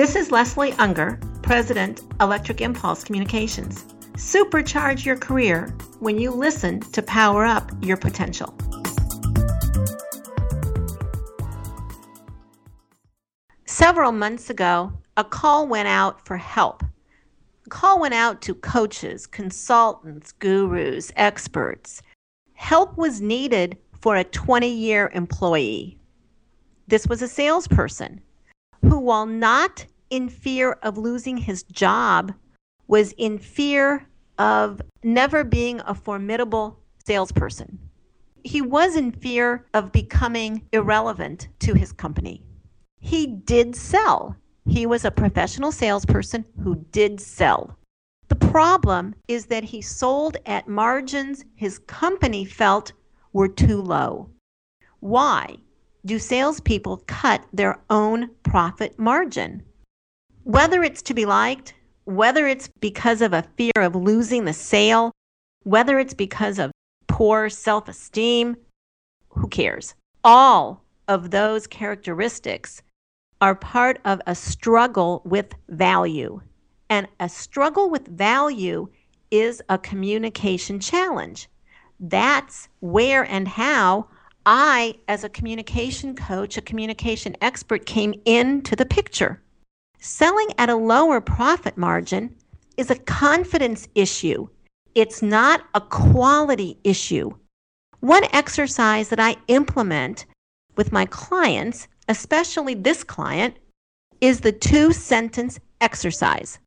This is Leslie Ungar, President, Electric Impulse Communications. Supercharge your career when you listen to Power Up Your Potential. Several months ago, a call went out for help. A call went out to coaches, consultants, gurus, experts. Help was needed for a 20 year employee. This was a salesperson who, while not in fear of losing his job, was in fear of never being a formidable salesperson. He was in fear of becoming irrelevant to his company. He did sell. He was a professional salesperson who did sell. The problem is that he sold at margins his company felt were too low. Why do salespeople cut their own profit margin? Whether it's to be liked, whether it's because of a fear of losing the sale, whether it's because of poor self esteem, who cares? All of those characteristics are part of a struggle with value. And a struggle with value is a communication challenge. That's where and how I, as a communication coach, a communication expert, came into the picture. Selling at a lower profit margin is a confidence issue. It's not a quality issue. One exercise that I implement with my clients, especially this client, is the two sentence exercise.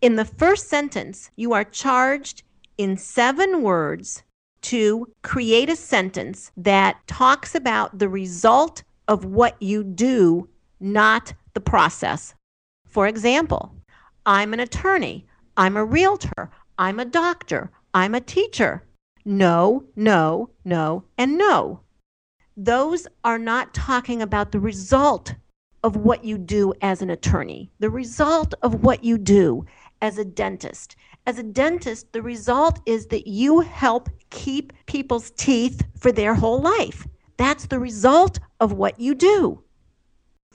In the first sentence, you are charged in seven words to create a sentence that talks about the result of what you do, not the process. For example, I'm an attorney, I'm a realtor, I'm a doctor, I'm a teacher. No, no, no, and no. Those are not talking about the result of what you do as an attorney, the result of what you do as a dentist. As a dentist, the result is that you help keep people's teeth for their whole life. That's the result of what you do.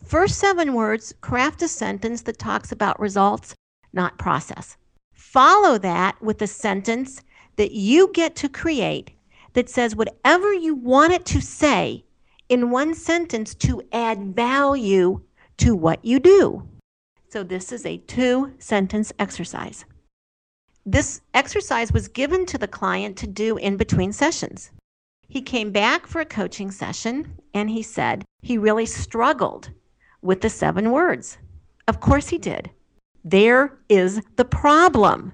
First seven words, craft a sentence that talks about results, not process. Follow that with a sentence that you get to create that says whatever you want it to say in one sentence to add value to what you do. So, this is a two sentence exercise. This exercise was given to the client to do in between sessions. He came back for a coaching session and he said he really struggled with the seven words. Of course he did. There is the problem.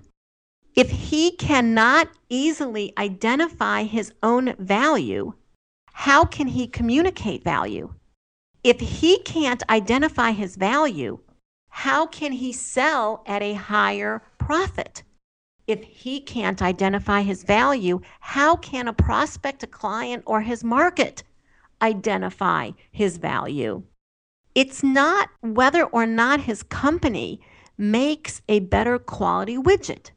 If he cannot easily identify his own value, how can he communicate value? If he can't identify his value, how can he sell at a higher profit? If he can't identify his value, how can a prospect, a client, or his market identify his value? It's not whether or not his company makes a better quality widget.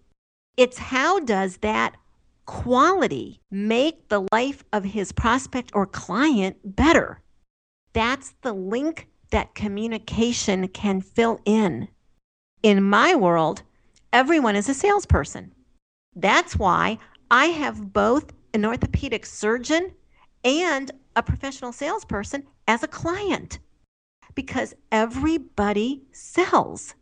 It's how does that quality make the life of his prospect or client better? That's the link that communication can fill in. In my world, everyone is a salesperson. That's why I have both an orthopedic surgeon and a professional salesperson as a client because everybody sells.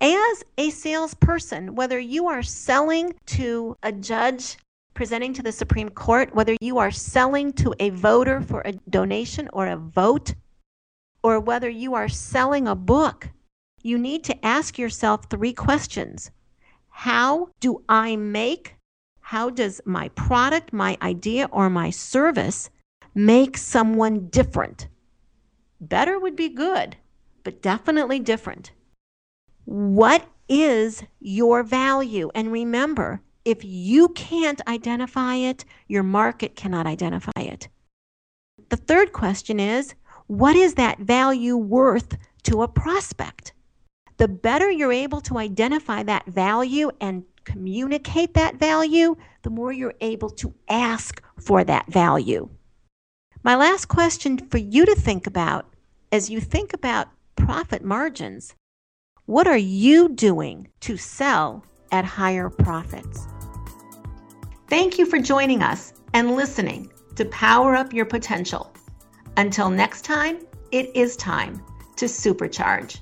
As a salesperson, whether you are selling to a judge presenting to the Supreme Court, whether you are selling to a voter for a donation or a vote, or whether you are selling a book, you need to ask yourself three questions How do I make? How does my product, my idea, or my service make someone different? Better would be good, but definitely different. What is your value? And remember, if you can't identify it, your market cannot identify it. The third question is what is that value worth to a prospect? The better you're able to identify that value and communicate that value, the more you're able to ask for that value. My last question for you to think about as you think about profit margins What are you doing to sell at higher profits? Thank you for joining us and listening to Power Up Your Potential. Until next time, it is time to supercharge.